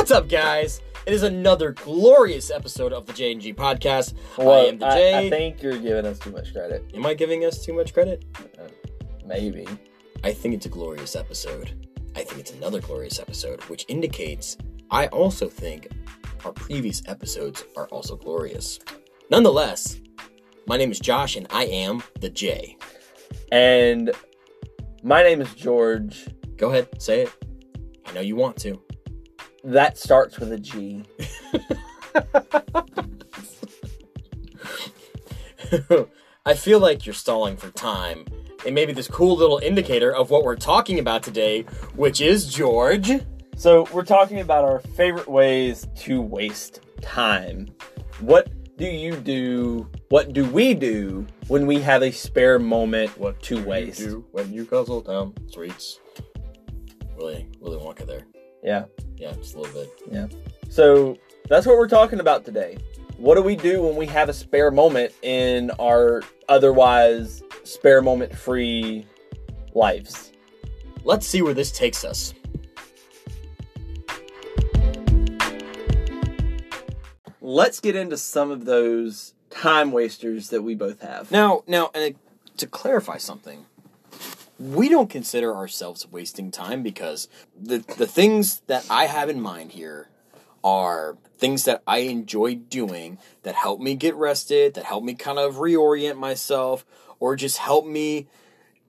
What's up, guys? It is another glorious episode of the J and G podcast. I am the J. I, I think you're giving us too much credit. Am I giving us too much credit? Uh, maybe. I think it's a glorious episode. I think it's another glorious episode, which indicates I also think our previous episodes are also glorious. Nonetheless, my name is Josh and I am the J. And my name is George. Go ahead, say it. I know you want to. That starts with a G. I feel like you're stalling for time. And maybe this cool little indicator of what we're talking about today, which is George. So, we're talking about our favorite ways to waste time. What do you do? What do we do when we have a spare moment What to waste? do when you guzzle down sweets? Willy, Willy Wonka there. Yeah. Yeah, just a little bit. Yeah. So, that's what we're talking about today. What do we do when we have a spare moment in our otherwise spare moment free lives? Let's see where this takes us. Let's get into some of those time wasters that we both have. Now, now, and to clarify something, we don't consider ourselves wasting time because the the things that I have in mind here are things that I enjoy doing that help me get rested, that help me kind of reorient myself, or just help me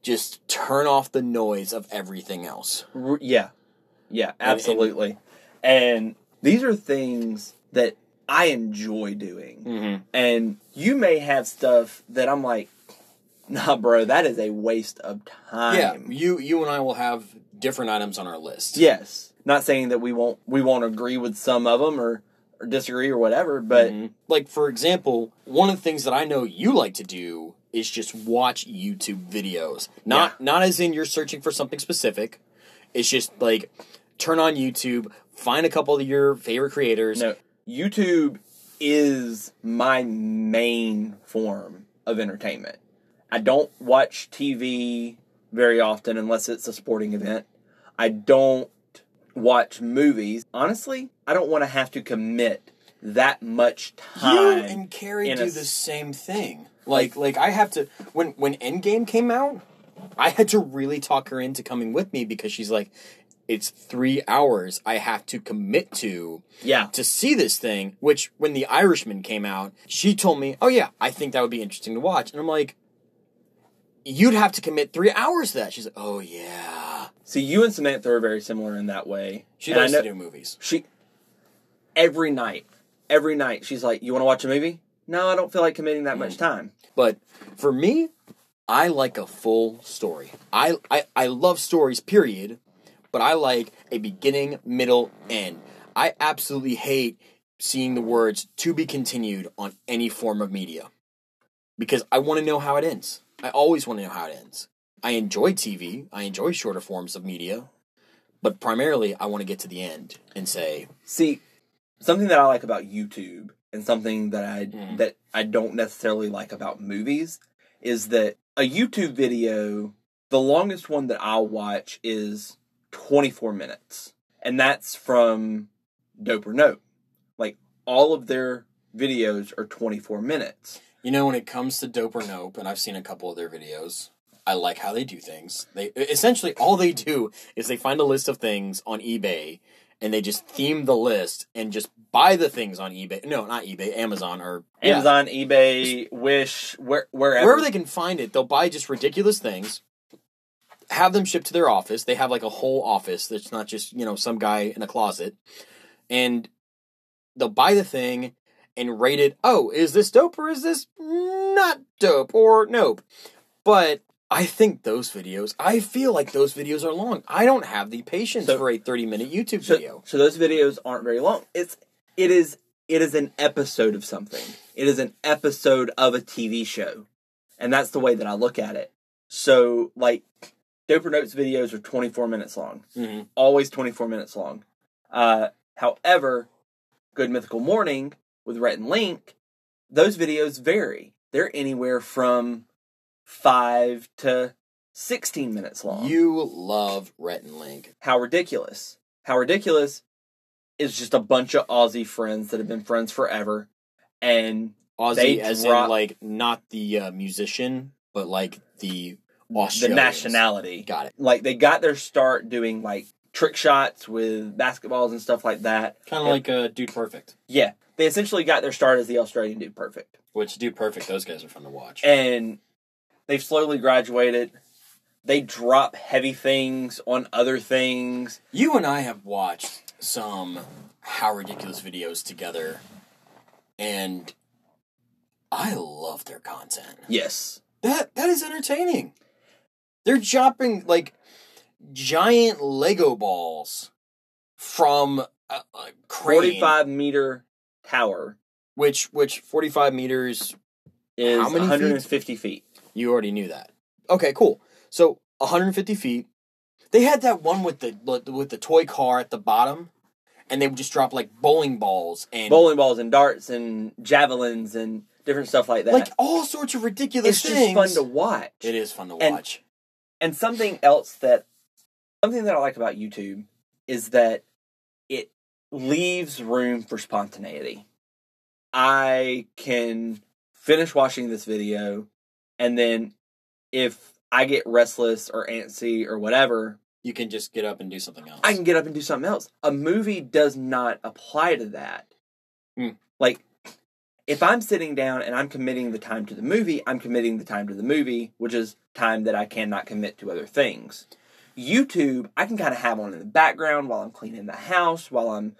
just turn off the noise of everything else. Yeah. Yeah, absolutely. And, these are things that I enjoy doing. Mm-hmm. And you may have stuff that I'm like, nah, bro, that is a waste of time. Yeah, you you and I will have different items on our list. Yes. Not saying that we won't we won't agree with some of them or, or disagree or whatever, but Mhm. like for example, one of the things that I know you like to do is just watch YouTube videos. Not not as in you're searching for something specific. It's just like turn on YouTube, find a couple of your favorite creators. no, YouTube is my main form of entertainment. I don't watch TV very often unless it's a sporting event. I don't watch movies. Honestly, I don't want to have to commit that much time. You and Carrie do a the same thing. Like like I have to when when Endgame came out, I had to really talk her into coming with me because she's like it's 3 hours I have to commit to yeah. to see this thing, which when The Irishman came out, she told me, "Oh yeah, I think that would be interesting to watch." And I'm like, "You'd have to commit 3 hours to that." She's like, "Oh yeah." See, you and Samantha are very similar in that way. She And likes to do movies. she every night every night she's like you want to watch a movie no i don't feel like committing that Mm. much time But for me, I like a full story. I, I I love stories, period. But I like a beginning, middle, end. I absolutely hate seeing the words "to be continued" on any form of media because I want to know how it ends. I always want to know how it ends. I enjoy TV. I enjoy shorter forms of media, but primarily I want to get to the end and say, see something that i like about youtube and something that i Mhm. that i don't necessarily like about movies is that a youtube video the longest one that i'll watch is 24 minutes and that's from dope or nope like all of their videos are 24 minutes You know, when it comes to Dope or Nope, and I've seen a couple of their videos, I like how they do things. They essentially all they do is they find a list of things on eBay and they just theme the list and just buy the things on eBay. No, not eBay, Amazon or yeah, Amazon, eBay, Wish, where wherever. wherever they can find it. They'll buy just ridiculous things, have them shipped to their office. They have like a whole office that's not just you know some guy in a closet, and they'll buy the thing and rate it. Oh, is this dope or is this not dope or nope? But I think those videos. I feel like those videos are long. I don't have the patience So- for a thirty-minute YouTube so, video. so those videos aren't very long. It's it is it is an episode of something. It is an episode of a TV show, and that's the way that I look at it. So like, Dope or Nope's videos are twenty four minutes long. Mhm. always 24 minutes long. Uh, however, Good Mythical Morning with Rhett and Link, those videos vary. They're anywhere from five to 16 minutes long. You love Rhett and Link. How ridiculous. How ridiculous is just a bunch of Aussie friends that have been friends forever, and Aussie, as drop- in like not the uh, musician, but like the the nationality. Got it. Like they got their start doing like trick shots with basketballs and stuff like that. Kind of like uh, Dude Perfect. Yeah, they essentially got their start as the Australian Dude Perfect, Which Dude Perfect, those guys are fun to watch. and they've slowly graduated. They drop heavy things on other things. You and I have watched some How Ridiculous videos together, and I love their content. Yes, That that is entertaining. They're dropping like giant Lego balls from a, a crane, forty-five meter tower which which forty five meters. is How many one hundred and fifty feet. You already knew that. Okay, cool. So one hundred and fifty feet. They had that one with the with the toy car at the bottom, and they would just drop like bowling balls and bowling balls and darts and javelins and different stuff like that. like all sorts of ridiculous it's things. just fun to watch. It is fun to And- watch. And something else that something that I like about YouTube is that leaves room for spontaneity. I can finish watching this video and then if I get restless or antsy or whatever, You can just get up and do something else. I can get up and do something else. A movie does not apply to that. Hmm. Like, if I'm sitting down and I'm committing the time to the movie, I'm committing the time to the movie, which is time that I cannot commit to other things. YouTube, I can kind of have on in the background while I'm cleaning the house, while I'm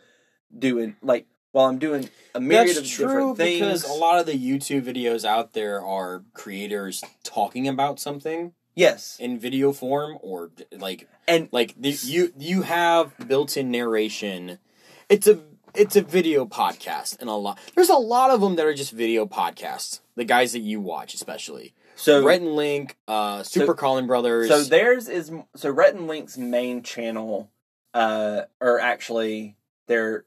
doing, like, while I'm doing a myriad That's of different things. because a lot of the YouTube videos out there are creators talking about something yes. in video form or like And like the, you you have built-in narration. It's a it's a video podcast and a lot. There's a lot of them that are just video podcasts. The guys that you watch, especially so, Rhett and Link, uh, Super Carlin Brothers. So theirs is so Rhett and Link's main channel, uh, or actually their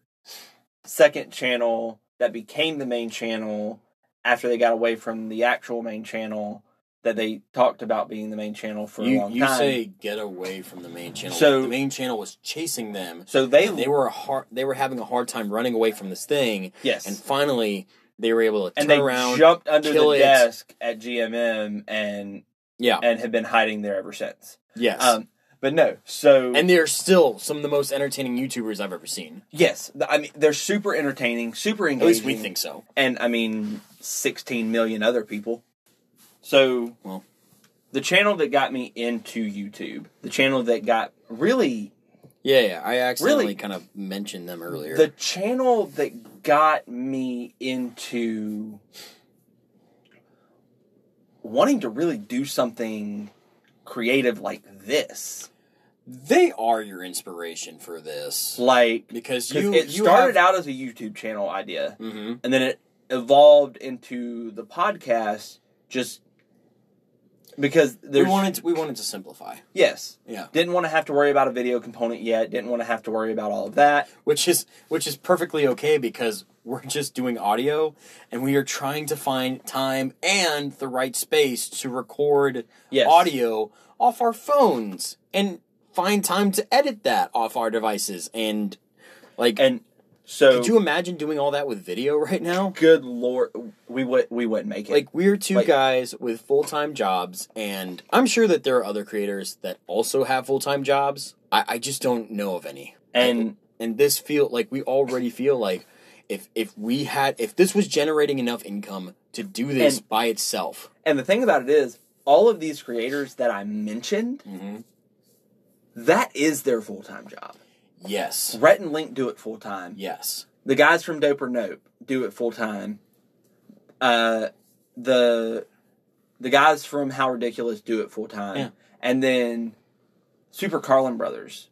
second channel that became the main channel after they got away from the actual main channel that they talked about being the main channel for a long you time. You say get away from the main channel. So- the main channel was chasing them. so they They were a hard, they were having a hard time running away from this thing, yes, and finally they were able to and turn they around. jumped under the it. desk at GMM and yeah, and have been hiding there ever since. yes, Um, but no, so and they're still some of the most entertaining YouTubers I've ever seen. yes, I mean they're super entertaining, super engaging. At least we think so. and I mean 16 million other people. So, Well. the channel that got me into YouTube, the channel that got really Yeah, yeah. I accidentally Really? kind of mentioned them earlier. the channel that got me into wanting to really do something creative like this. they are your inspiration for this Like because you it you started have, out as a YouTube channel idea hmm and then it evolved into the podcast just because We wanted to, we wanted to simplify. yes Yeah, Didn't want to have to worry about a video component yet. Didn't want to have to worry about all of that. which is which is perfectly okay because we're just doing audio and we are trying to find time and the right space to record Yes. audio off our phones and find time to edit that off our devices and like And so, could you imagine doing all that with video right now good lord, we would we wouldn't make it. like we're two Like- guys with full-time jobs and i'm sure that there are other creators that also have full-time jobs i, I just don't know of any and and this feel like we already feel like if if we had if this was generating enough income to do this And- by itself and the thing about it is, all of these creators that I mentioned, mm-hmm. that is their full time job. Yes Rhett and Link do it full time. yes The guys from Dope or Nope do it full time. Uh, the the guys from How Ridiculous do it full time. Yeah. And then Super Carlin Brothers.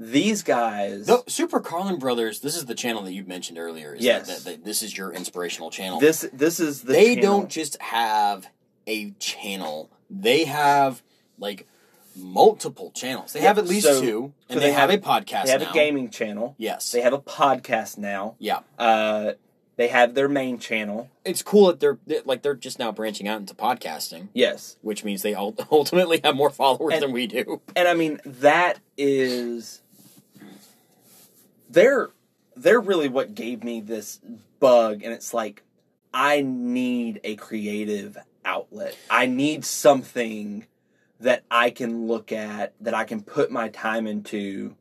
These guys. the super carlin brothers this is the channel that you mentioned earlier is Yes. that, that, that this is your inspirational channel This this is the they channel. don't just have a channel they have like multiple channels they Yeah, have at least so- two and so they, they have, a podcast They have now. a gaming channel. yes They have a podcast now. yeah Uh, they have their main channel. it's cool that they're that, like they're just now branching out into podcasting Yes, which means they ultimately have more followers And- than we do and I mean that is they're they're really what gave me this bug, and it's like I need a creative outlet. I need something that I can look at, that I can put my time into,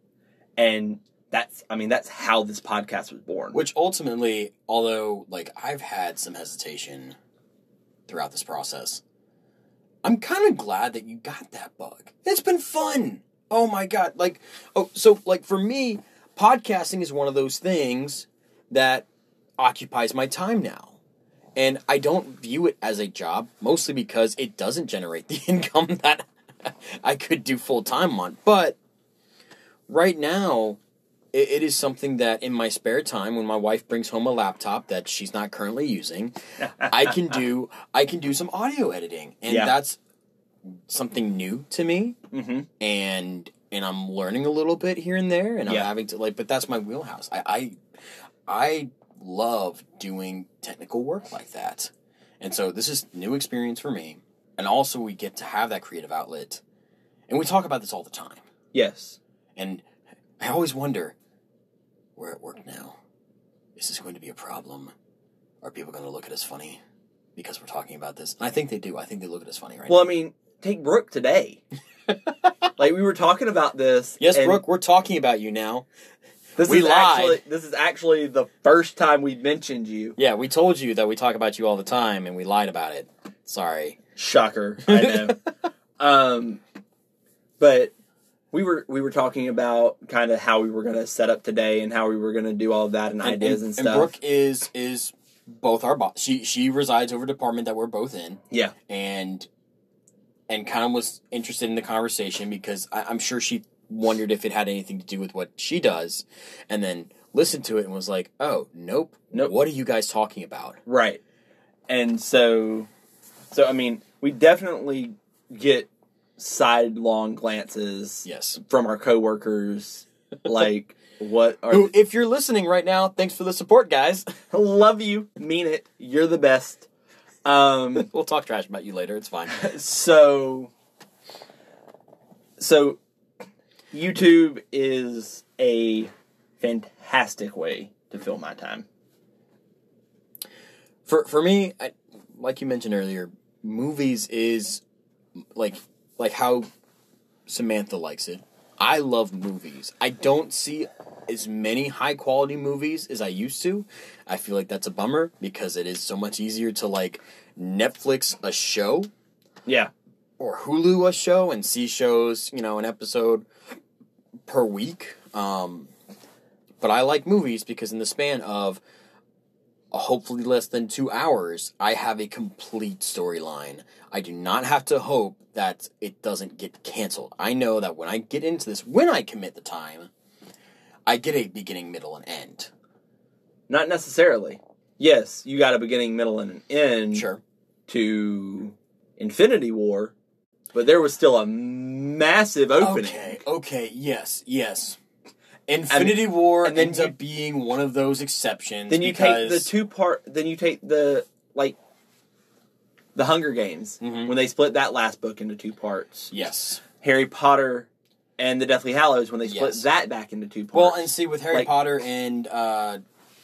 and that's I mean that's how this podcast was born. Which ultimately, although like I've had some hesitation throughout this process, I'm kind of glad that you got that bug. It's been fun. Oh my god! Like, oh, so like for me, podcasting is one of those things that occupies my time now. And I don't view it as a job, mostly because it doesn't generate the income that I could do full time on. But right now, it, is something that in my spare time, when my wife brings home a laptop that she's not currently using, I can do I can do some audio editing, and Yeah. that's something new to me mm-hmm. and and I'm learning a little bit here and there, and I'm Yeah. having to like, but that's my wheelhouse. I I, I love doing technical work like that, and so this is new experience for me, and also we get to have that creative outlet, and we talk about this all the time, Yes. and I always wonder, we're at work now, is this going to be a problem? Are people going to look at us funny because we're talking about this? And I think they do. I think they look at us funny right Well, I mean, take Brooke today. like we were talking about this. Yes, Brooke, we're talking about you now. This we is lied. actually this is actually the first time we mentioned you. Yeah, we told you that we talk about you all the time, and we lied about it. Sorry. Shocker, I know. um, but we were we were talking about kind of how we were going to set up today and how we were going to do all of that and, ideas and, stuff. And Brooke is is both our boss. She she resides over department that we're both in, yeah, and and kind of was interested in the conversation because I, I'm sure she wondered if it had anything to do with what she does, and then listened to it and was like, "Oh, nope, Nope. What are you guys talking about?" right. And so, so I mean, we definitely get sidelong glances Yes. from our coworkers, like what are Who, if you're listening right now, thanks for the support, guys. love you, mean it, you're the best. Um, we'll talk trash about you later. It's fine. so so YouTube is a fantastic way to fill my time. For for me, I, like you mentioned earlier, movies is like like how Samantha likes it. I love movies. I don't see as many high quality movies as I used to. I feel like that's a bummer because it is so much easier to like Netflix a show Yeah. Or Hulu a show and see shows, you know, an episode per week. Um, but I like movies because in the span of uh, hopefully less than two hours, I have a complete storyline. I do not have to hope that it doesn't get canceled. I know that when I get into this, when I commit the time, I get a beginning, middle, and end. Not necessarily. Yes, you got a beginning, middle, and an end Sure. to Infinity War, but there was still a massive opening. Okay, okay, yes, yes. Infinity War and then ends you- up being one of those exceptions. Then you take the two part. Then you take the like the Hunger Games Mhm. when they split that last book into two parts. Yes. Harry Potter and the Deathly Hallows when they split Yes. that back into two parts. Well, and see with Harry Like- Potter and uh,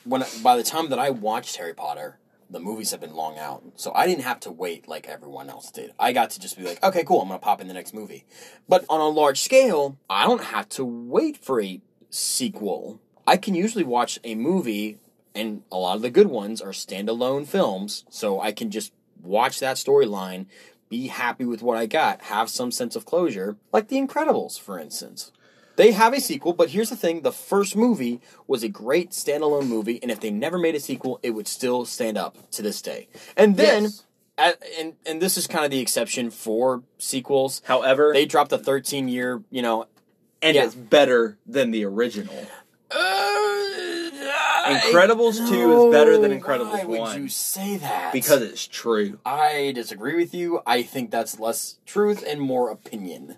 when by the time that I watched Harry Potter, the movies have been long out, so I didn't have to wait like everyone else did. I got to just be like, okay, cool, I'm gonna pop in the next movie. But on a large scale, I don't have to wait for a sequel. I can usually watch a movie, and a lot of the good ones are standalone films, so I can just watch that storyline. Be happy with what I got, have some sense of closure, like The Incredibles, for instance. They have a sequel, but here's the thing: the first movie was a great standalone movie, and if they never made a sequel, it would still stand up to this day. And then, Yes. at, and and this is kind of the exception for sequels. however, They dropped a 13 year, you know. and yeah. it's better than the original. Uh, Incredibles 2 is better than Incredibles 1. Why would 1. you say that? Because it's true. I disagree with you. I think that's less truth and more opinion.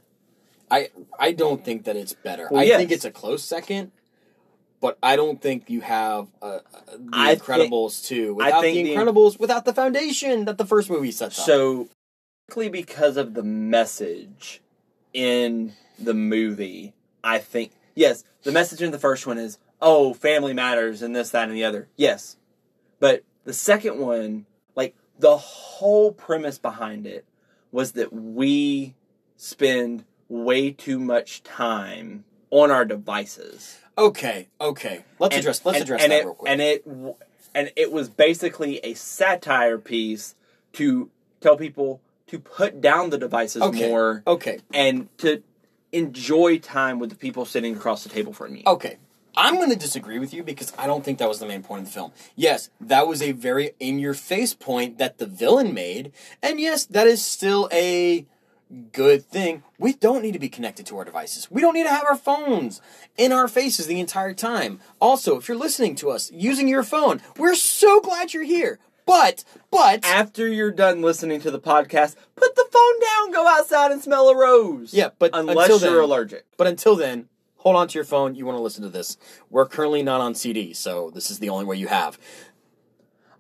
I I don't think that it's better. Well, I yes. think it's a close second, but I don't think you have uh, uh, the I think- Incredibles two I without think the the- Incredibles without the foundation that the first movie sets up. So, because of the message in the movie, I think yes, the message in the first one is, oh, family matters and this, that, and the other. Yes. But the second one, like the whole premise behind it was that we spend way too much time on our devices. Okay, okay. Let's And- address let's and- address and that it, real quick. And it and it was basically a satire piece to tell people to put down the devices okay. more Okay. and to enjoy time with the people sitting across the table from you. Okay. I'm going to disagree with you because I don't think that was the main point of the film. Yes, that was a very in your face point that the villain made. And yes, that is still a good thing. We don't need to be connected to our devices. We don't need to have our phones in our faces the entire time. Also, if you're listening to us using your phone, we're so glad you're here. But, but, After you're done listening to the podcast, put the phone down, go outside and smell a rose. Yeah, but unless until you're then- allergic. but until then, hold on to your phone. You want to listen to this. We're currently not on CD, so this is the only way you have.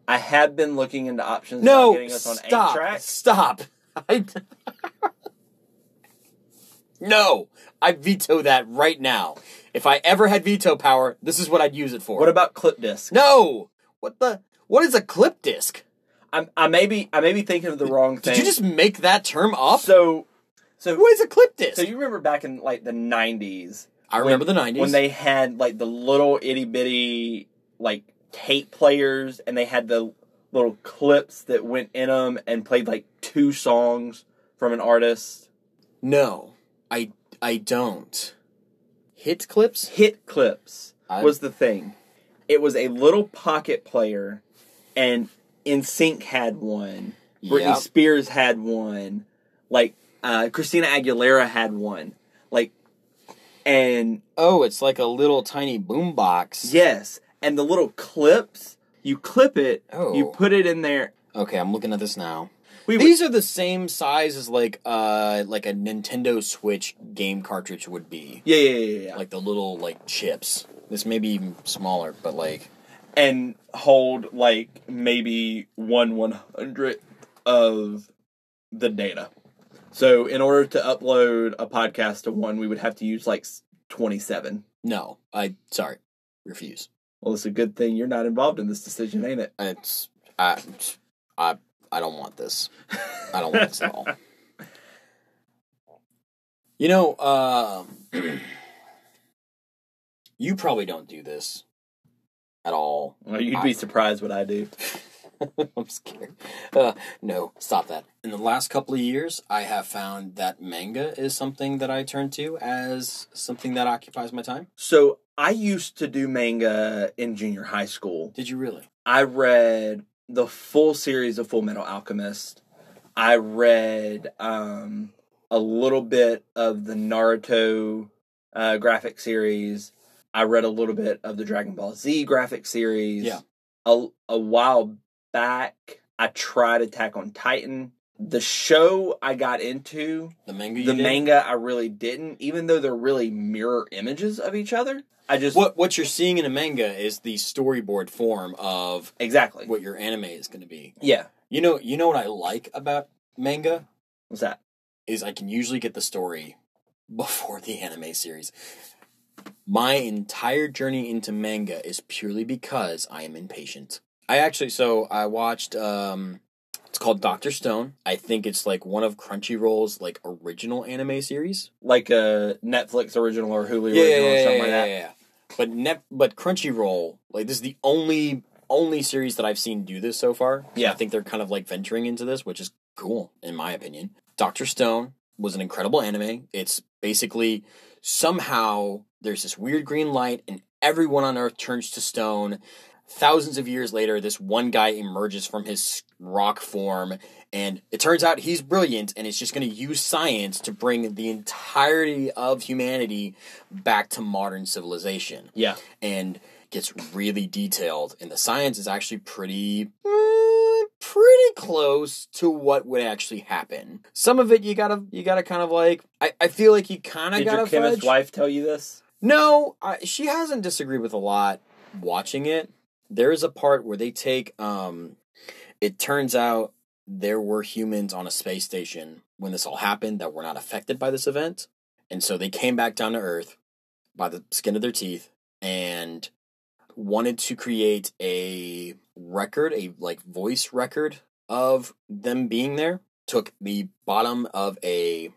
I have been looking into options No, about getting us on stop, stop. I, no, I veto that right now. If I ever had veto power, this is what I'd use it for. What about clip disc? No, what the? What is a clip disc? I'm, I may be I may be thinking of the wrong thing. Did you just make that term up? so so what is a clip disc? so you remember back in like the '90s I remember the '90s when they had like the little itty bitty like tape players and they had the little clips that went in them and played like two songs from an artist. No, I I don't. Hit clips? Hit clips I- was the thing. It was a little pocket player, and NSYNC had one. Britney Yep. Spears had one. Like uh, Christina Aguilera had one. Like, and Oh, it's like a little tiny boombox. yes, and the little clips. You clip it. Oh. You put it in there. Okay, I'm looking at this now. We These are the same size as like uh like a Nintendo Switch game cartridge would be. yeah, yeah, yeah, yeah. Like the little like chips. This may be even smaller, but like and hold like maybe one one hundredth of the data. So in order to upload a podcast to one, we would have to use like twenty seven. no, I sorry, refuse. Well, it's a good thing you're not involved in this decision, ain't it? It's I I I don't want this. I don't want this at all. You know, um you probably don't do this at all. Well, you'd be surprised what I do. I'm scared. Uh, no, stop that. In the last couple of years, I have found that manga is something that I turn to as something that occupies my time. So I used to do manga in junior high school. Did you really? I read the full series of Full Metal Alchemist. I read um, a little bit of the Naruto uh, graphic series. I read a little bit of the Dragon Ball Z graphic series. Yeah. A, a while back, I tried Attack on Titan. The show I got into, The manga. You the did? manga I really didn't, even though they're really mirror images of each other. I just What what you're seeing in a manga is the storyboard form of exactly. what your anime is going to be. Yeah. You know, you know what I like about manga What's that? is I can usually get the story before the anime series. My entire journey into manga is purely because I am impatient. I actually so I watched um it's called Doctor Stone. I think it's like one of Crunchyroll's like original anime series. like a Netflix original or Hulu original or something like that. But net but Crunchyroll, like this is the only only series that I've seen do this so far. Yeah. I think they're kind of like venturing into this, which is cool in my opinion. Doctor Stone was an incredible anime. It's basically somehow there's this weird green light and everyone on earth turns to stone. Thousands of years later, this one guy emerges from his rock form, and it turns out he's brilliant and is just going to use science to bring the entirety of humanity back to modern civilization. Yeah. And gets really detailed, and the science is actually pretty. eh, pretty close to what would actually happen. Some of it you gotta you gotta kind of like I, I feel like you kind of gotta your chemist wife tell you this? No, I, she hasn't disagreed with a lot watching it. There is a part where they take um it turns out there were humans on a space station when this all happened that were not affected by this event. And so they came back down to Earth by the skin of their teeth and wanted to create a record, a like voice record of them being there. Took the bottom of a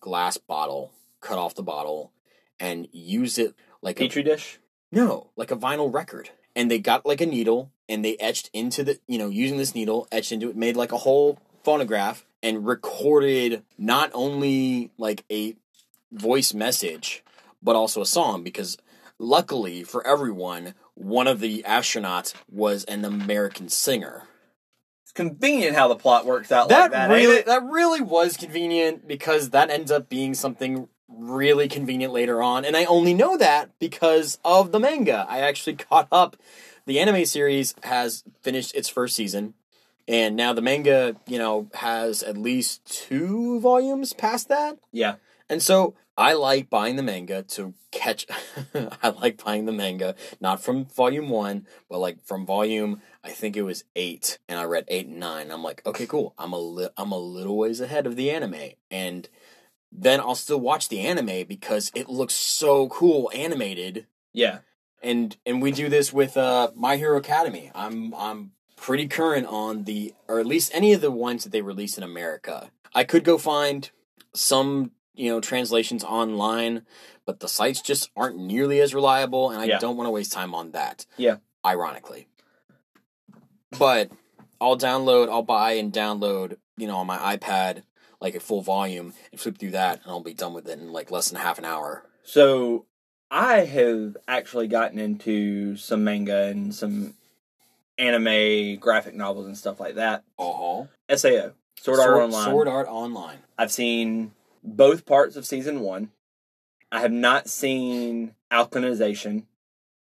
glass bottle, cut off the bottle, and used it like a Petri dish. no, like a vinyl record. And they got like a needle and they etched into the, you know, using this needle, etched into it, made like a whole phonograph and recorded not only like a voice message, but also a song because luckily for everyone, one of the astronauts was an American singer. It's convenient how the plot works out That, like that. really that really was convenient because that ends up being something really convenient later on and I only know that because of the manga. I actually caught up the anime series has finished its first season and now the manga, you know, has at least 2 volumes past that. Yeah. And so I like buying the manga to catch. I like buying the manga not from volume one, but like from volume I think it was eight, and I read eight and nine. I'm like, okay, cool. I'm a li- I'm a little ways ahead of the anime, and then I'll still watch the anime because it looks so cool animated. Yeah. And and we do this with uh, My Hero Academy. I'm I'm pretty current on the or at least any of the ones that they release in America. I could go find some you know translations online, but the sites just aren't nearly as reliable, and I Yeah. don't want to waste time on that. Yeah. Ironically, but I'll download, I'll buy and download, you know, on my iPad like a full volume and flip through that, and I'll be done with it in like less than half an hour. So I have actually gotten into some manga and some anime graphic novels and stuff like that. Uh huh. SAO, Sword, Art Online. Sword Art Online. I've seen both parts of season one. I have not seen Alicization,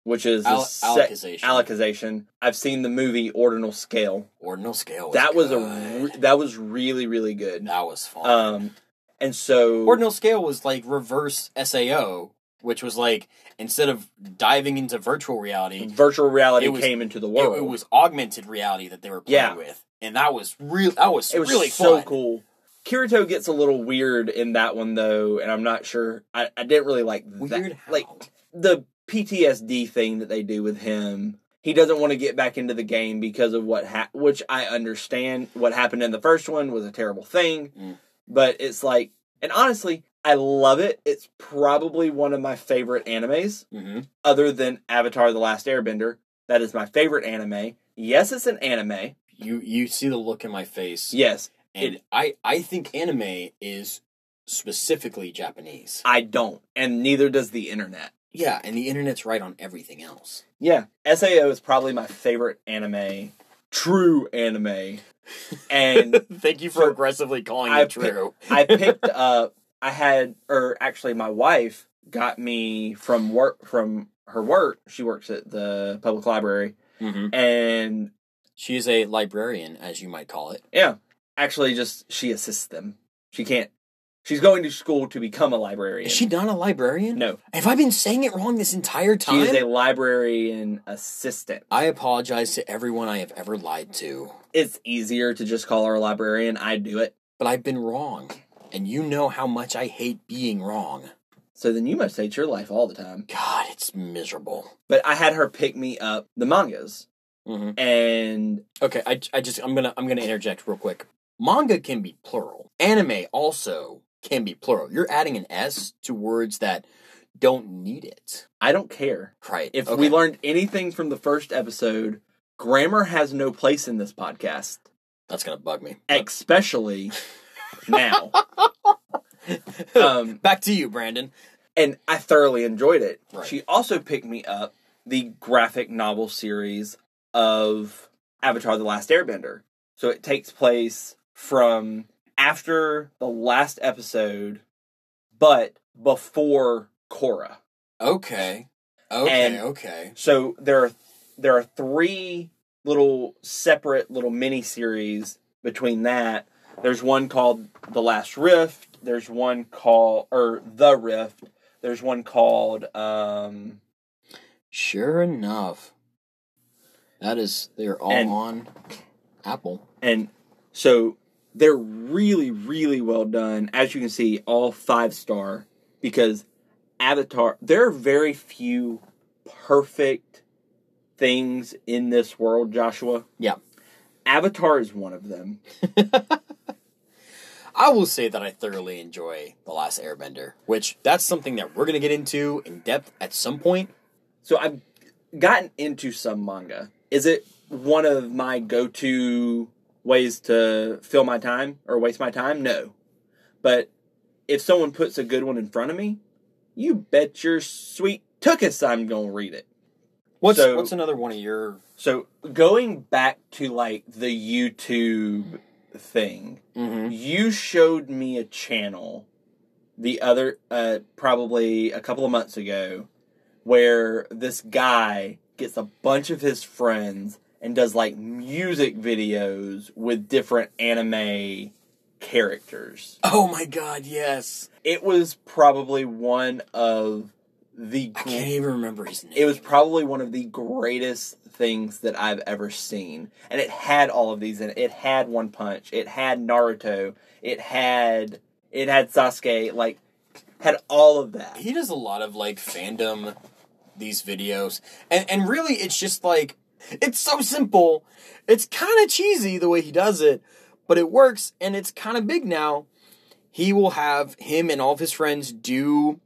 which is the Al- Alicization. Alicization. I've seen the movie Ordinal Scale. Ordinal scale. Was that was a re- that was really really good. that was fun. Um, and so Ordinal scale was like reverse SAO, which was like instead of diving into virtual reality, virtual reality was- came into the it, world. it was augmented reality that they were playing Yeah. with, and that was real. That was, It was really so fun. cool. Kirito gets a little weird in that one though, and I'm not sure. I, I didn't really like Weird, that. how? Like the PTSD thing that they do with him. He doesn't want to get back into the game because of what ha- which I understand. What happened in the first one was a terrible thing, Mm. but it's like, and honestly, I love it. It's probably one of my favorite animes, hmm other than Avatar: The Last Airbender. That is my favorite anime. Yes, it's an anime. You you see the look in my face, Yes, and I I think anime is specifically Japanese. I don't, and neither does the internet. Yeah, and the internet's right on everything else. Yeah, Sao is probably my favorite anime, true anime. And Thank you for aggressively calling I it true. I picked up. I had, or actually, my wife got me from work from her work. She works at the public library, hmm and She is a librarian, as you might call it. yeah, actually, just she assists them. She can't. She's going to school to become a librarian. Is she not a librarian? No, Have I been saying it wrong this entire time? she is a librarian assistant. I apologize to everyone I have ever lied to, It's easier to just call her a librarian. I do it. but I've been wrong. And you know how much I hate being wrong. So then you must hate your life all the time. God, it's miserable. But I had her pick me up the mangas, hmm and Okay, I, I just I'm gonna I'm gonna interject real quick. Manga can be plural. Anime also can be plural. You're adding an S to words that don't need it. I don't care. Right. If okay. we learned anything from the first episode, grammar has no place in this podcast, that's gonna bug me. especially now. Um, Back to you, Brandon. and I thoroughly enjoyed it. Right. She also picked me up the graphic novel series of Avatar: The Last Airbender. So it takes place from after the last episode, but before Korra. Okay. Okay. And- okay. So there are there are three little separate little mini series between that. There's one called The Last Rift. There's one called or The Rift. There's one called um Sure enough. That is they're all And- on Apple. and so they're really really well done. As you can see, all five star because Avatar. There are very few perfect things in this world, Joshua. Yeah. Avatar is one of them. I will say that I thoroughly enjoy The Last Airbender, which that's something that we're going to get into in depth at some point. So I've gotten into some manga. Is it one of my go-to ways to fill my time or waste my time? No. But if someone puts a good one in front of me, you bet your sweet tuchus I'm going to read it. What's So- what's another one of your So going back to like the YouTube thing, Mhm. you showed me a channel the other uh probably a couple of months ago where this guy gets a bunch of his friends and does like music videos with different anime characters. Oh my god, yes. It was probably one of the I can't even remember his name. it was probably one of the greatest things that I've ever seen. And it had all of these in it. It had One Punch. It had Naruto. It had it had Sasuke. Like had all of that. he does a lot of like fandom these videos. And and really it's just like it's so simple. It's kind of cheesy the way he does it, but it works and it's kind of big now. He will have him and all of his friends do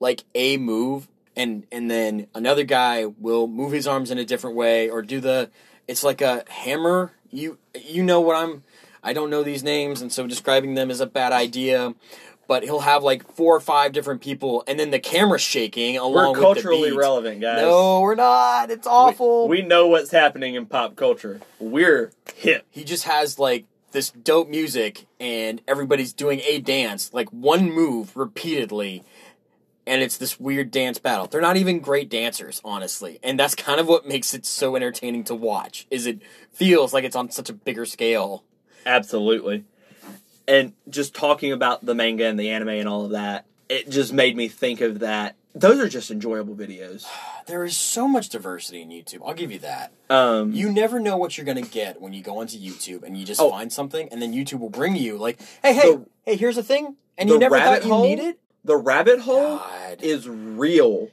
like a move and and then another guy will move his arms in a different way or do the it's like a hammer. You you know what I'm I don't know these names and so describing them is a bad idea. But he'll have like four or five different people, and then the camera's shaking along We're with culturally relevant, guys. No, we're not. It's awful. We know what's happening in pop culture. We're hip. he just has like this dope music and everybody's doing a dance like one move repeatedly and it's this weird dance battle they're not even great dancers honestly and that's kind of what makes it so entertaining to watch is it feels like it's on such a bigger scale Absolutely. And just talking about the manga and the anime and all of that, it just made me think of that. Those are just enjoyable videos. there is so much diversity in youtube i'll give you that Um, you never know what you're gonna get when you go onto youtube and you just Oh. find something and then youtube will bring you like hey hey The- hey here's a thing and you never thought you hole? needed the rabbit hole God. is real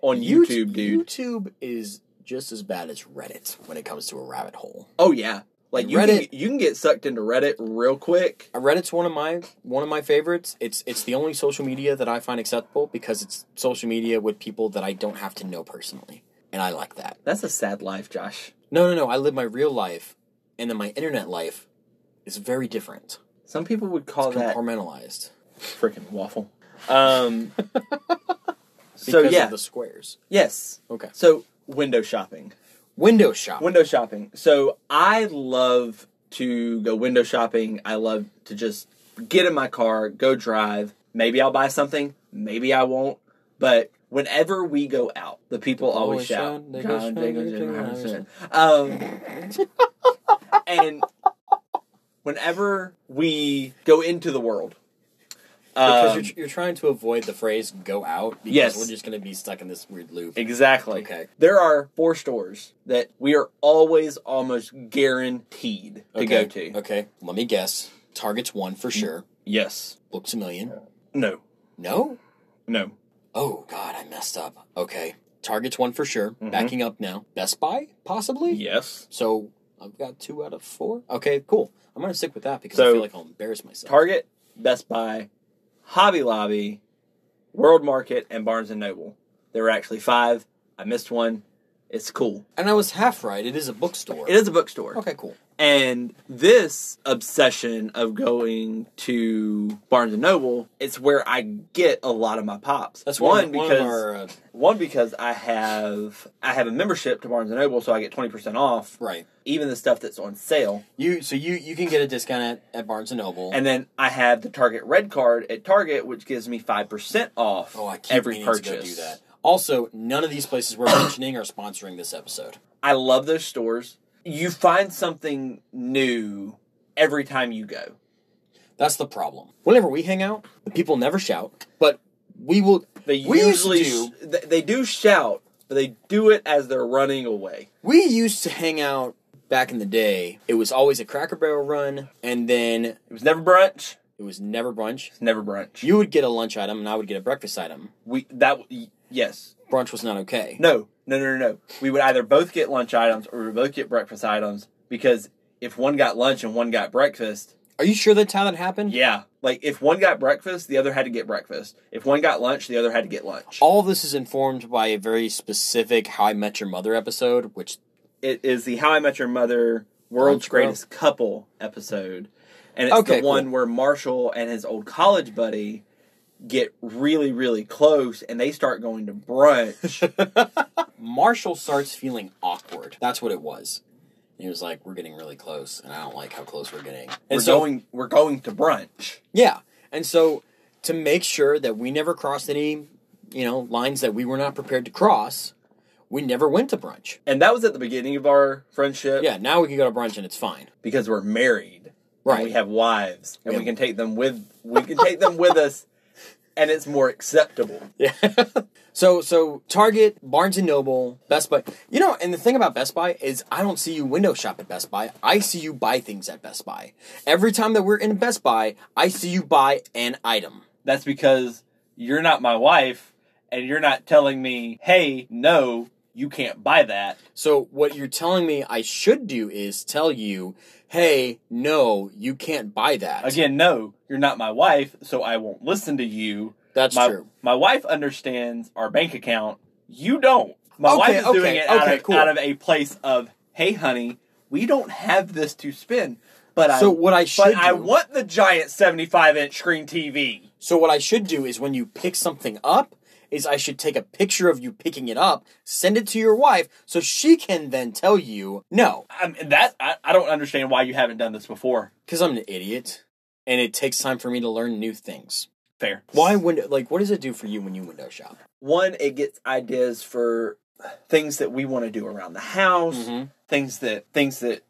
on YouTube, dude. YouTube is just as bad as Reddit when it comes to a rabbit hole. Oh yeah, like you Reddit- can, you can get sucked into Reddit real quick. Reddit's one of my one of my favorites. It's it's the only social media that I find acceptable because it's social media with people that I don't have to know personally, and I like that. That's a sad life, Josh. No, no, no. I live my real life, and then my internet life is very different. Some people would call It's that compartmentalized freaking waffle. Um, because so yeah, of the squares. yes. Okay. So window shopping. Window shop. Window shopping. So I love to go window shopping. I love to just get in my car, go drive. Maybe I'll buy something. Maybe I won't. But whenever we go out, the people always, Always shout, shout, they go John shout, Jacobs, they go Jacobs, Um, and whenever we go into the world, because um, you're, you're trying to avoid the phrase "go out" because Yes. we're just going to be stuck in this weird loop. Exactly. Okay. There are four stores that we are always almost guaranteed to okay. go to. Okay, let me guess. Target's one for sure. Yes. Books a million. No. No. No. Oh God, I messed up. Okay, Target's one for sure. Mhm. Backing up now. Best Buy, possibly. Yes. So I've got two out of four. Okay, cool. I'm gonna stick with that because I feel like I'll embarrass myself. Target, Best Buy, Hobby Lobby, World Market, and Barnes and Noble. There were actually five. I missed one. It's cool. and I was half right. It is a bookstore. It is a bookstore. Okay, cool. And this obsession of going to Barnes and Noble, it's where I get a lot of my pops. That's one, one, one because of our uh, one because I have I have a membership to Barnes and Noble, so I get twenty percent off, right. even the stuff that's on sale. You so you you can get a discount at, at Barnes and Noble. And then I have the Target Red Card at Target, which gives me five percent off oh, I keep every purchase. to go do that. Also, none of these places we're mentioning are sponsoring this episode. I love those stores. You find something new every time you go. That's the problem. Whenever we hang out, the people never shout, but we will. They We used to usually do- sh- they- do shout, but they do it as they're running away. We used to hang out back in the day. It was always a Cracker Barrel run, and then It was never brunch. It was never brunch. It's never brunch. You would get a lunch item, and I would get a breakfast item. we that yes. Brunch was not okay. No, no, no, no, no. We would either both get lunch items or we would both get breakfast items because if one got lunch and one got breakfast, Are you sure that's how that happened? yeah, like if one got breakfast, the other had to get breakfast. If one got lunch, the other had to get lunch. All of this is informed by a very specific How I Met Your Mother episode, which It is the How I Met Your Mother World's. Greatest Couple episode, and it's Okay, the one cool. where Marshall and his old college buddy get really, really close, and they start going to brunch. Marshall starts feeling awkward. That's what it was. He was like, "We're getting really close, and I don't like how close we're getting." And we're so, going, we're going to brunch. yeah, and so to make sure that we never crossed any, you know, lines that we were not prepared to cross, we never went to brunch. And that was at the beginning of our friendship. Yeah, now we can go to brunch and it's fine. because we're married. Right. And we have wives, and We we can take them with we can take them with us, and it's more acceptable. Yeah. so so Target, Barnes and Noble, Best Buy. You know, and the thing about Best Buy is I don't see you window shop at Best Buy. I see you buy things at Best Buy. Every time that we're in Best Buy, I see you buy an item. That's because you're not my wife, and you're not telling me, "Hey, no, you can't buy that." So what you're telling me I should do is tell you, "Hey, no, you can't buy that." Again, no, you're not my wife, so I won't listen to you. that's my true. my wife understands our bank account. You don't. My Okay, wife is doing okay, it out, of, cool. out of a place of, "Hey, honey, we don't have this to spend." But I So what I should but I want the giant 75 inch screen TV. So what I should do is when you pick something up, is I should take a picture of you picking it up, send it to your wife, so she can then tell you no, I mean, that I, I don't understand why you haven't done this before. because I'm an idiot, and it takes time for me to learn new things. Fair. Why window? Like, what does it do for you when you window shop? One, it gets ideas for things that we want to do around the house, Mhm. things that things that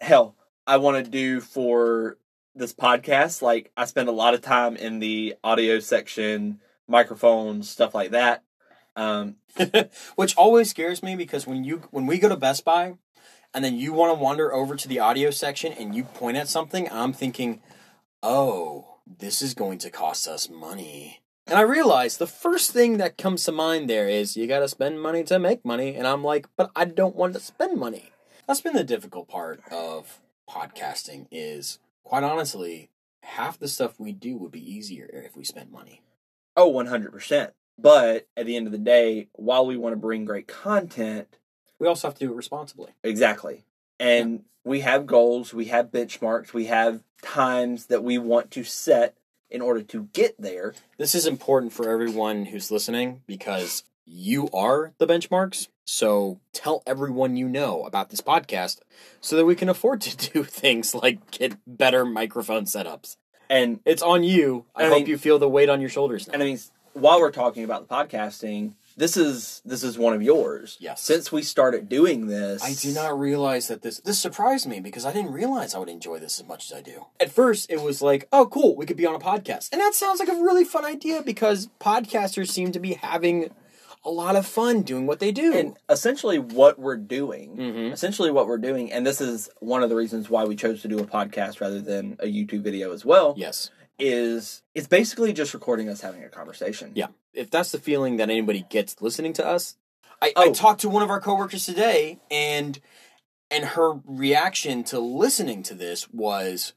hell I want to do for this podcast. Like I spend a lot of time in the audio section, microphones, stuff like that. Um, Which always scares me because when you when we go to Best Buy, and then you want to wander over to the audio section and you point at something, I'm thinking, oh, this is going to cost us money. And I realize the first thing that comes to mind there is you got to spend money to make money, and I'm like, but I don't want to spend money. That's been the difficult part of podcasting. Is quite honestly, half the stuff we do would be easier if we spent money. Oh, one hundred percent. But at the end of the day, while we want to bring great content, We also have to do it responsibly. Exactly. And we have goals, we have benchmarks, we have times that we want to set in order to get there. This is important for everyone who's listening because you are the benchmarks. So tell everyone you know about this podcast so that we can afford to do things like get better microphone setups. And It's on you. I, I hope mean- you feel the weight on your shoulders now. and I mean while we're talking about the podcasting, this is this is one of yours. Yes. Since we started doing this I do not realize that this this surprised me because I didn't realize I would enjoy this as much as I do. At first, it was like, "Oh, cool, we could be on a podcast," and that sounds like a really fun idea because podcasters seem to be having a lot of fun doing what they do. and essentially what we're doing Mhm. essentially what we're doing and this is one of the reasons why we chose to do a podcast rather than a youtube video as well yes, is it's basically just recording us having a conversation yeah. If that's the feeling that anybody gets listening to us, I, I Oh. talked to one of our coworkers today, and and her reaction to listening to this was.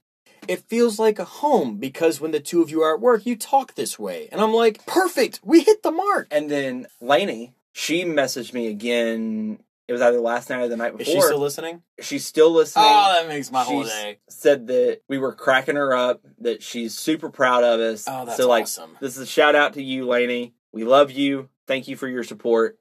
It feels like a home because when the two of you are at work, you talk this way. And I'm like, perfect, we hit the mark. And then Lainey, she messaged me again. It was either last night or the night before. Is she still listening? She's still listening. Oh, that makes my whole day. Said that we were cracking her up. That she's super proud of us. Oh, that's so like, awesome. this is a shout out to you, Lainey. We love you. Thank you for your support.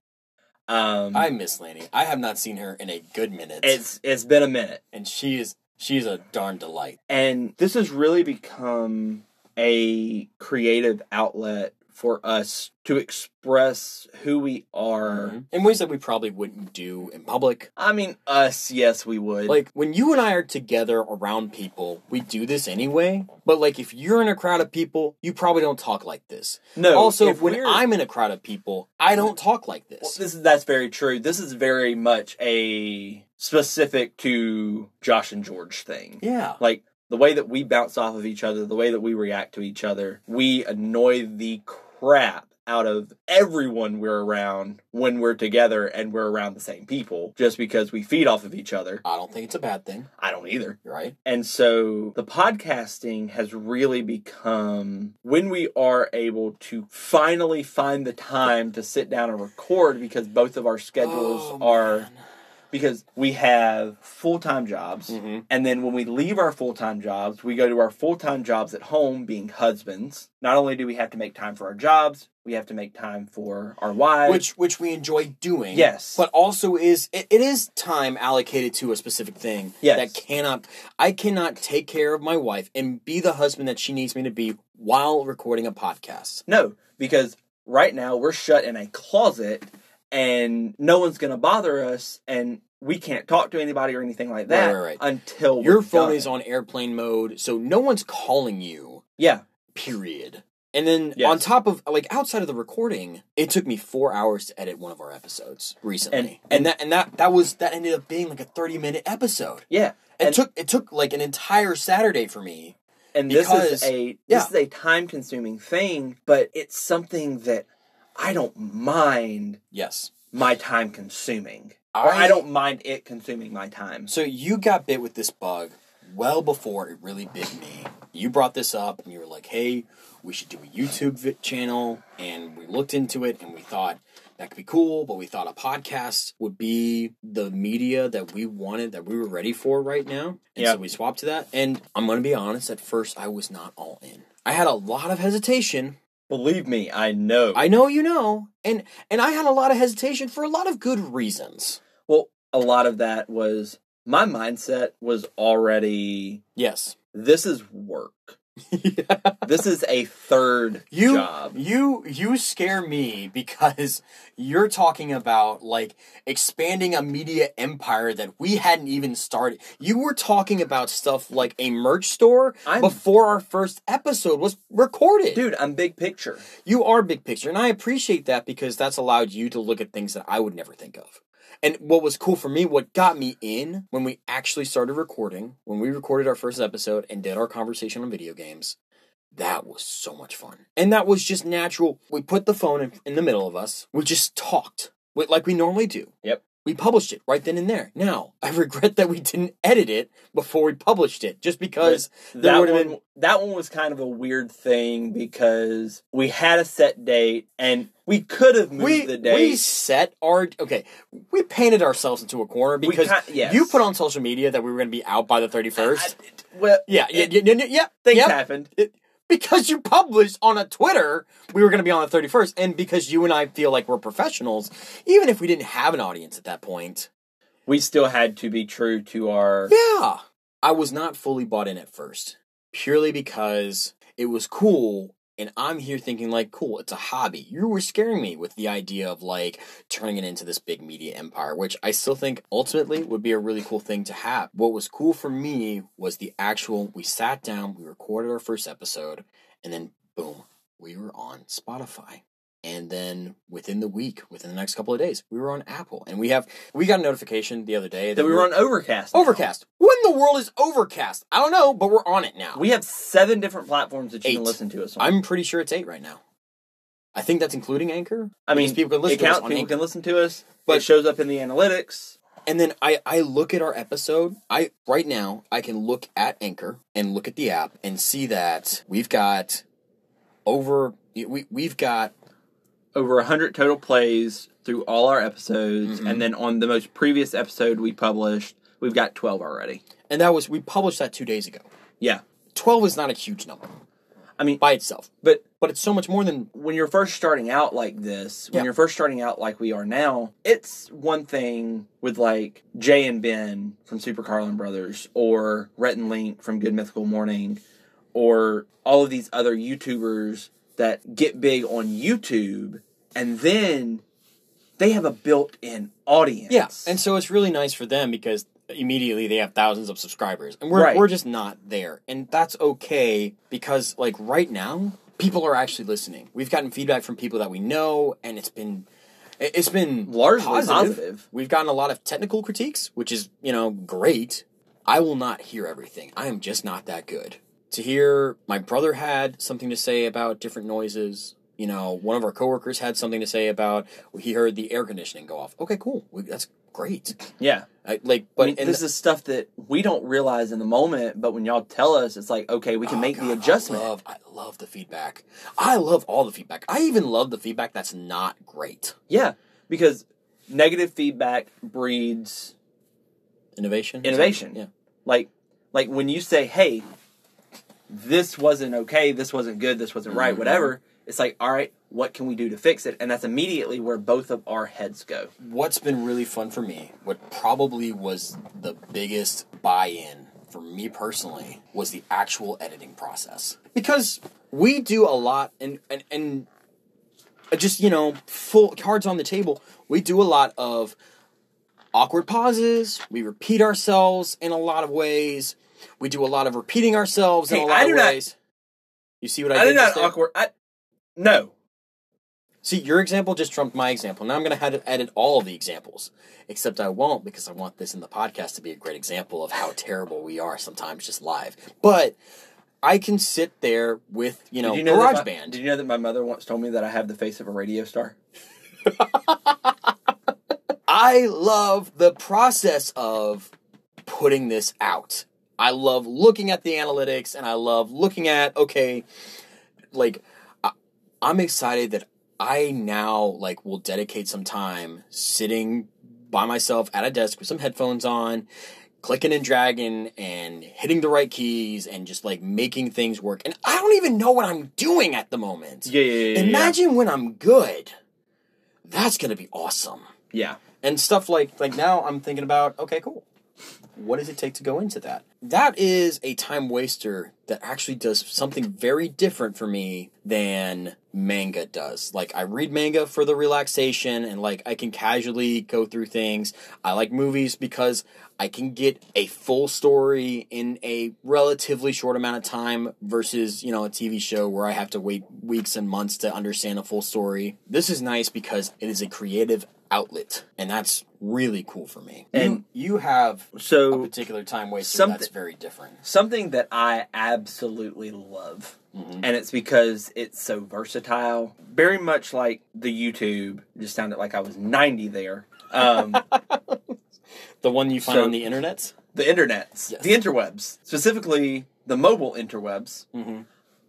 Um, I miss Laney. I have not seen her in a good minute. it's it's been a minute, and she is she's a darn delight. and this has really become a creative outlet for us to express who we are. Mm-hmm. In ways that we probably wouldn't do in public. I mean, us, yes, we would. Like when you and I are together around people, we do this anyway. But like if you're in a crowd of people, you probably don't talk like this. no. also, if when we're- I'm in a crowd of people, I don't talk like Well, this. this is that's very true. This is very much a specific to Josh and George thing. yeah. Like the way that we bounce off of each other, the way that we react to each other, we annoy the crap out of everyone we're around when we're together and we're around the same people just because we feed off of each other. I don't think it's a bad thing, I don't either. right? And so the podcasting has really become when we are able to finally find the time to sit down and record because both of our schedules Oh, are man. Because we have full-time jobs Mhm. and then when we leave our full-time jobs we go to our full-time jobs at home being husbands not only do we have to make time for our jobs we have to make time for our wives which which we enjoy doing. Yes. but also is it, it is time allocated to a specific thing. Yes. that cannot I cannot take care of my wife and be the husband that she needs me to be while recording a podcast. no because right now we're shut in a closet and no one's gonna bother us and we can't talk to anybody or anything like that Right, right, right. until Your we're phone done. is on airplane mode, so no one's calling you. yeah Period. And then Yes. on top of like outside of the recording, it took me four hours to edit one of our episodes recently, And- and, and- that and that that was that ended up being like a thirty minute episode. yeah It and, took it took like an entire Saturday for me. and because, this is a yeah. this is a time consuming thing but it's something that i don't mind Yes. my time consuming or I- i don't mind it consuming my time So you got bit with this bug well before it really bit me. You brought this up and you were like, "Hey, we should do a YouTube vi- channel." And we looked into it and we thought that could be cool, but we thought a podcast would be the media that we wanted, that we were ready for right now. And Yeah. so we swapped to that. And I'm going to be honest, at first I was not all in. I had a lot of hesitation. Believe me i know I know you know. And and I had a lot of hesitation for a lot of good reasons. well a lot of that was my mindset was already Yes. this is work this is a third You job you you scare me because you're talking about like expanding a media empire that we hadn't even started. You were talking about stuff like a merch store I'm- before our first episode was recorded. dude i'm big picture You are big picture, and I appreciate that because that's allowed you to look at things that I would never think of. And what was cool for me, what got me in when we actually started recording, when we recorded our first episode and did our conversation on video games, that was so much fun. And that was just natural. We put the phone in, in the middle of us, we just talked like we normally do. Yep. We published it right then and there. Now, I regret that we didn't edit it before we published it, just because that one, been... that one was kind of a weird thing because we had a set date and we could have moved we, the date. we set our okay. We painted ourselves into a corner because ki- yes. you put on social media that we were going to be out by the thirty first. Well, Yeah, yeah, it- yeah, yeah, yeah, things yeah. happened. Because you published on a Twitter, we were going to be on the thirty first, and because you and I feel like we're professionals, even if we didn't have an audience at that point. We still had to be true to our. Yeah, I was not fully bought in at first, purely because it was cool. And I'm here thinking, like, cool, it's a hobby. You were scaring me with the idea of, like, turning it into this big media empire, which I still think ultimately would be a really cool thing to have. What was cool for me was the actual, we sat down, we recorded our first episode, and then boom, we were on Spotify. And then within the week, within the next couple of days, we were on Apple. And we have, we got a notification the other day That we were on Overcast. now. Overcast. When the world is Overcast? I don't know, but we're on it now. We have seven different platforms that you can listen to us on. I'm pretty sure it's eight right now. I think that's including Anchor. I mean, people can listen it to us counts. on People Anchor. can listen to us. But- it shows up in the analytics. And then I, I look at our episode. I right now I can look at Anchor and look at the app and see that we've got over we we've got Over 100 total plays through all our episodes. Mhm. And then on the most previous episode we published, we've got 12 already. and that was we published that two days ago. Yeah. Twelve is not a huge number I mean, by itself, but but it's so much more than when you're first starting out like this, when Yeah. you're first starting out like we are now, it's one thing with like Jay and Ben from Super Carlin Brothers or Rhett and Link from Good Mythical Morning or all of these other YouTubers that get big on YouTube and then they have a built-in audience. Yeah, and so it's really nice for them because immediately they have thousands of subscribers, and we're Right. we're just not there, and that's okay because like right now people are actually listening. We've gotten feedback from people that we know, and it's been it- it's been Largely positive. We've gotten a lot of technical critiques, which is you know great. I will not hear everything. I am just not that good. To hear my brother had something to say about different noises. You know, one of our coworkers had something to say about he heard the air conditioning go off. Okay, cool. We, that's great. Yeah. I, like, But but in this is stuff that we don't realize in the moment, but when y'all tell us, it's like, okay, we can Oh, make God, the adjustment. I love, I love the feedback. I love all the feedback. I even love the feedback that's not great. Yeah, because negative feedback breeds Innovation. innovation. Yeah. Like, like when you say, "Hey, this wasn't okay. This wasn't good. This wasn't right. Mhm. Whatever." It's like, all right, what can we do to fix it? And that's immediately where both of our heads go. What's been really fun for me, what probably was the biggest buy-in for me personally, was the actual editing process. Because we do a lot, and and and uh, just you know, full cards on the table. We do a lot of awkward pauses. We repeat ourselves in a lot of ways. We do a lot of repeating ourselves in a lot I of do not- ways. you see what I, I did did not awkward. I, no, See, your example just trumped my example. Now I'm going to have to edit all of the examples. Except I won't because I want this in the podcast to be a great example of how terrible we are sometimes just live. But I can sit there with, you know, did you know my- GarageBand. Did you know that my mother once told me that I have the face of a radio star? I love the process of putting this out. I love looking at the analytics and I love looking at, okay, like, I'm excited that I now, like, will dedicate some time sitting by myself at a desk with some headphones on, clicking and dragging and hitting the right keys and just, like, making things work. And I don't even know what I'm doing at the moment. Yeah, yeah, yeah. Imagine when I'm good. That's going to be awesome Yeah. and stuff like like now I'm thinking about okay cool what does it take to go into that? That is a time waster that actually does something very different for me than manga does. Like I read manga for the relaxation and like I can casually go through things. I like movies because I can get a full story in a relatively short amount of time versus, you know, a TV show where I have to wait weeks and months to understand a full story. This is nice because it is a creative outlet, and that's really cool for me. And- you, you have a So particular time waster something- that's very different. something that I absolutely love, Mhm. and it's because it's so versatile. Very much like the YouTube. Just sounded like I was ninety there. Um, The one you find So- on the internet? the internets, Yes. the interwebs, specifically the mobile interwebs. Mm-hmm.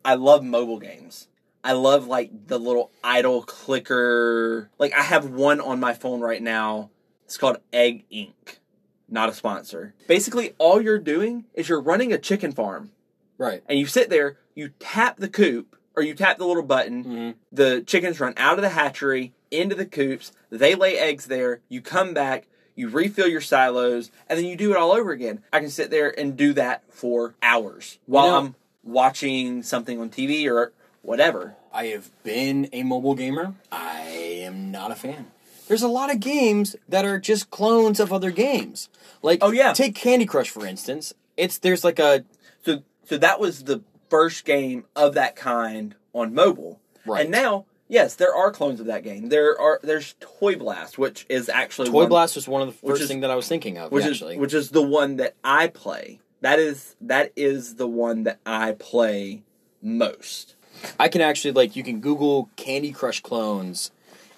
I love mobile games. I love like the little idle clicker. Like I have one on my phone right now. It's called Egg Ink. Not a sponsor. Basically, all you're doing is you're running a chicken farm, Right. and you sit there, you tap the coop, or you tap the little button. Mm-hmm. The chickens run out of the hatchery into the coops. They lay eggs there. You come back. You refill your silos, and then you do it all over again. I can sit there and do that for hours while know- I'm watching something on TV or whatever. I have been a mobile gamer. I am not a fan. There's a lot of games that are just clones of other games. Like Oh, yeah. take Candy Crush for instance. It's there's like a So, so that was the first game of that kind on mobile. Right. And now, yes, there are clones of that game. There are. There's Toy Blast, which is actually Toy one- Blast was one of the first is- thing that I was thinking of which actually. is which is the one that I play. That is that is the one that I play most. I can actually like you can Google Candy Crush clones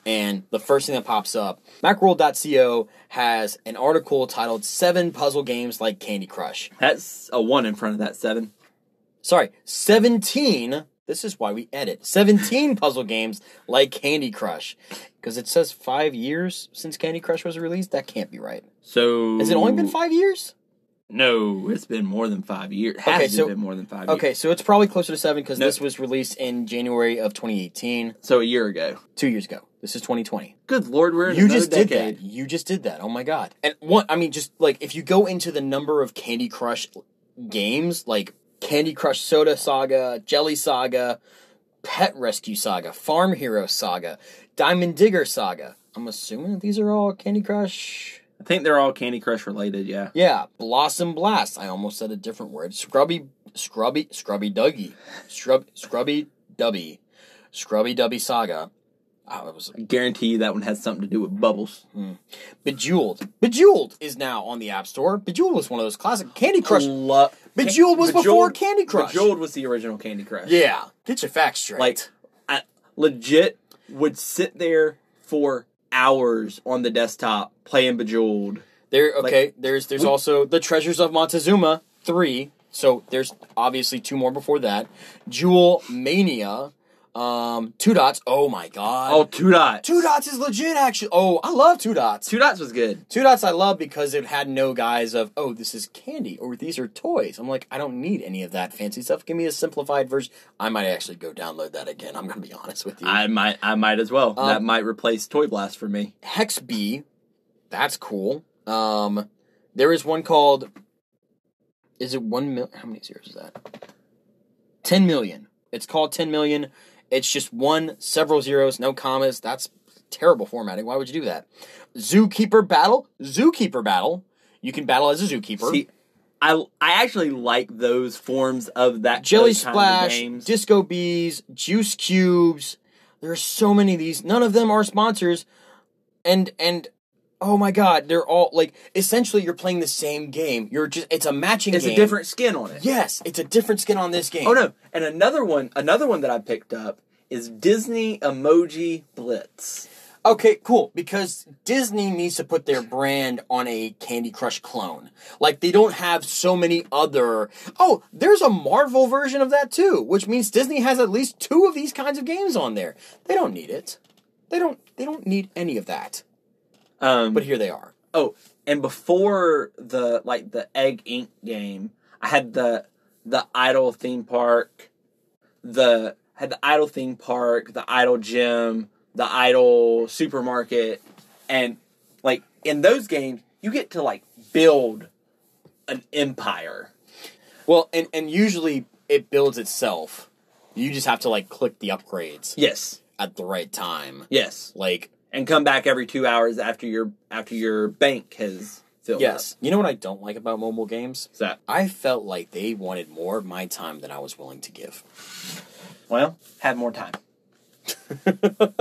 and the first thing that pops up, Macworld.co has an article titled Seven Puzzle Games Like Candy Crush. That's a one in front of that seven. Sorry, 17. This is why we edit. 17 puzzle games like Candy Crush. Because it says five years since Candy Crush was released. That can't be right. So Has it only been five years? No, it's been more than five years. Has Okay, so- been more than five Okay, years. so it's probably closer to seven because No. this was released in January of 2018, So a year ago. two years ago. This is 2020. Good lord, we're in You just did decade. that. You just did that. Oh my god. And one, I mean, just like if you go into the number of Candy Crush games, like Candy Crush Soda Saga, Jelly Saga, Pet Rescue Saga, Farm Hero Saga, Diamond Digger Saga. I'm assuming that these are all Candy Crush. I think they're all Candy Crush related. Yeah. Yeah, Blossom Blast. I almost said a different word. Scrubby, Scrubby, Scrubby Duggy, Scrub, Scrubby Dubby, Scrubby Dubby Saga. Oh, was I guarantee you that one has something to do with bubbles. Hmm. Bejeweled. Bejeweled is now on the App Store. Bejeweled was one of those classic Candy Crush. Lo- Bejeweled was before Candy Crush. Bejeweled was the original Candy Crush. Yeah, get your facts straight. Like, I legit would sit there for hours on the desktop playing Bejeweled. there, okay. there's there's we- also the Treasures of Montezuma three. So there's obviously two more before that. Jewel Mania, um, Two Dots. Oh my god. Oh, Two Dots. Two Dots is legit. Actually, oh, I love Two Dots. Two Dots was good. Two Dots I love because it had no guise of, oh, this is candy or these are toys. I'm like, I don't need any of that fancy stuff. Give me a simplified version. I might actually go download that again. I'm going to be honest with you. I might, I might as well. Um, that might replace Toy Blast for me. Hex B, that's cool. Um, there is one called, is it one mil? How many zeros is that? 10 million. It's called 10 million. It's just one, several zeros, no commas. That's terrible formatting. Why would you do that? Zookeeper Battle. Zookeeper Battle. You can battle as a zookeeper. See, I, I actually like those forms of that Jelly those kind of Splash. Disco Bees, Juice Cubes. There are so many of these. None of them are sponsors. And and oh my god, they're all like essentially you're playing the same game. You're just it's a matching it's game. a different skin on it. Yes, it's a different skin on this game. Oh no! And another one, another one that I picked up is Disney Emoji Blitz. Okay, cool. Because Disney needs to put their brand on a Candy Crush clone. Like they don't have so many other. Oh, there's a Marvel version of that too, which means Disney has at least two of these kinds of games on there. They don't need it. They don't. They don't need any of that. Um, But here they are. oh, and before the like the Egg, Inc. game, I had the the Idle theme park, the had the Idle theme park, the Idle gym, the Idle supermarket, and like in those games, you get to like build an empire. Well, and and usually it builds itself. You just have to like click the upgrades Yes, at the right time. yes, Like and come back every two hours after your after your bank has filled yes, you know what I don't like about mobile games? up. that I felt like they wanted more of my time than I was willing to give. well, have more time.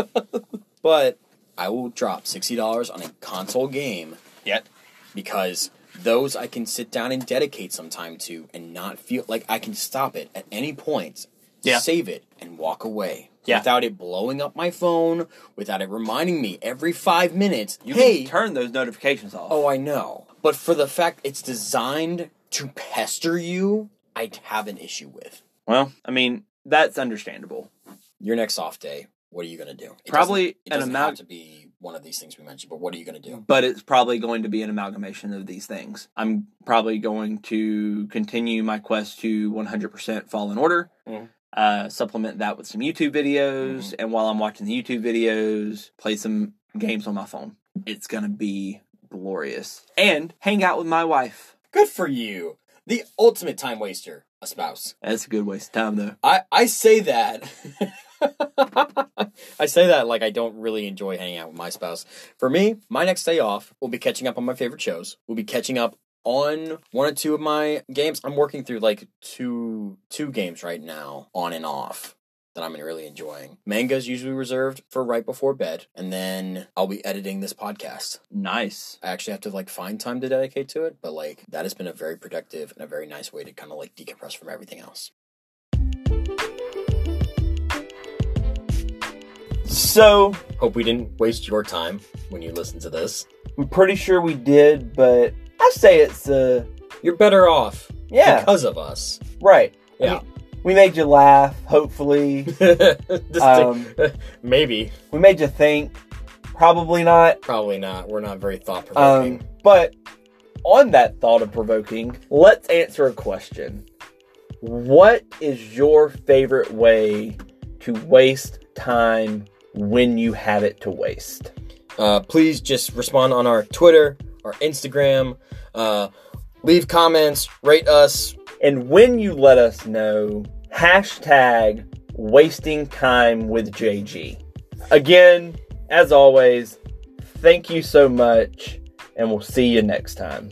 But I will drop sixty dollars on a console game Yet. because those I can sit down and dedicate some time to and not feel like I can stop it at any point, Yeah. save it, and walk away. Yeah. Without it blowing up my phone, without it reminding me every five minutes, You hey, can turn those notifications off. oh, I know. But for the fact it's designed to pester you, I'd have an issue with. Well, I mean, that's understandable. Your next off day, what are you going to do? It Probably doesn't- it an doesn't amount- have to be one of these things we mentioned, but what are you going to do? But it's probably going to be an amalgamation of these things. I'm probably going to continue my quest to 100% Fallen Order. Mhm. Uh, supplement that with some YouTube videos, and while I'm watching the YouTube videos, play some games on my phone. It's gonna be glorious, and hang out with my wife. Good for you. The ultimate time waster, a spouse. That's a good waste of time, though. I, I say that. I say that like I don't really enjoy hanging out with my spouse. For me, my next day off will be catching up on my favorite shows. We'll be catching up on one or two of my games. I'm working through like two two games right now, on and off. That I'm really enjoying. Manga is usually reserved for right before bed, and then I'll be editing this podcast. Nice. I actually have to like find time to dedicate to it, but like that has been a very productive and a very nice way to kind of like decompress from everything else. So Hope we didn't waste your time when you listen to this. I'm pretty sure we did, but I say it's uh You're better off yeah because of us. right. I Yeah. mean, we made you laugh. Hopefully, Um, maybe, we made you think. Probably not. probably not. We're not very thought provoking. Um, provoking. but on that thought of provoking, let's answer a question. What is your favorite way to waste time when you have it to waste? uh, please just respond on our Twitter, our Instagram. Uh, leave comments, rate us. And when you let us know, hashtag wasting time with JG. Again, as always, thank you so much, and we'll see you next time.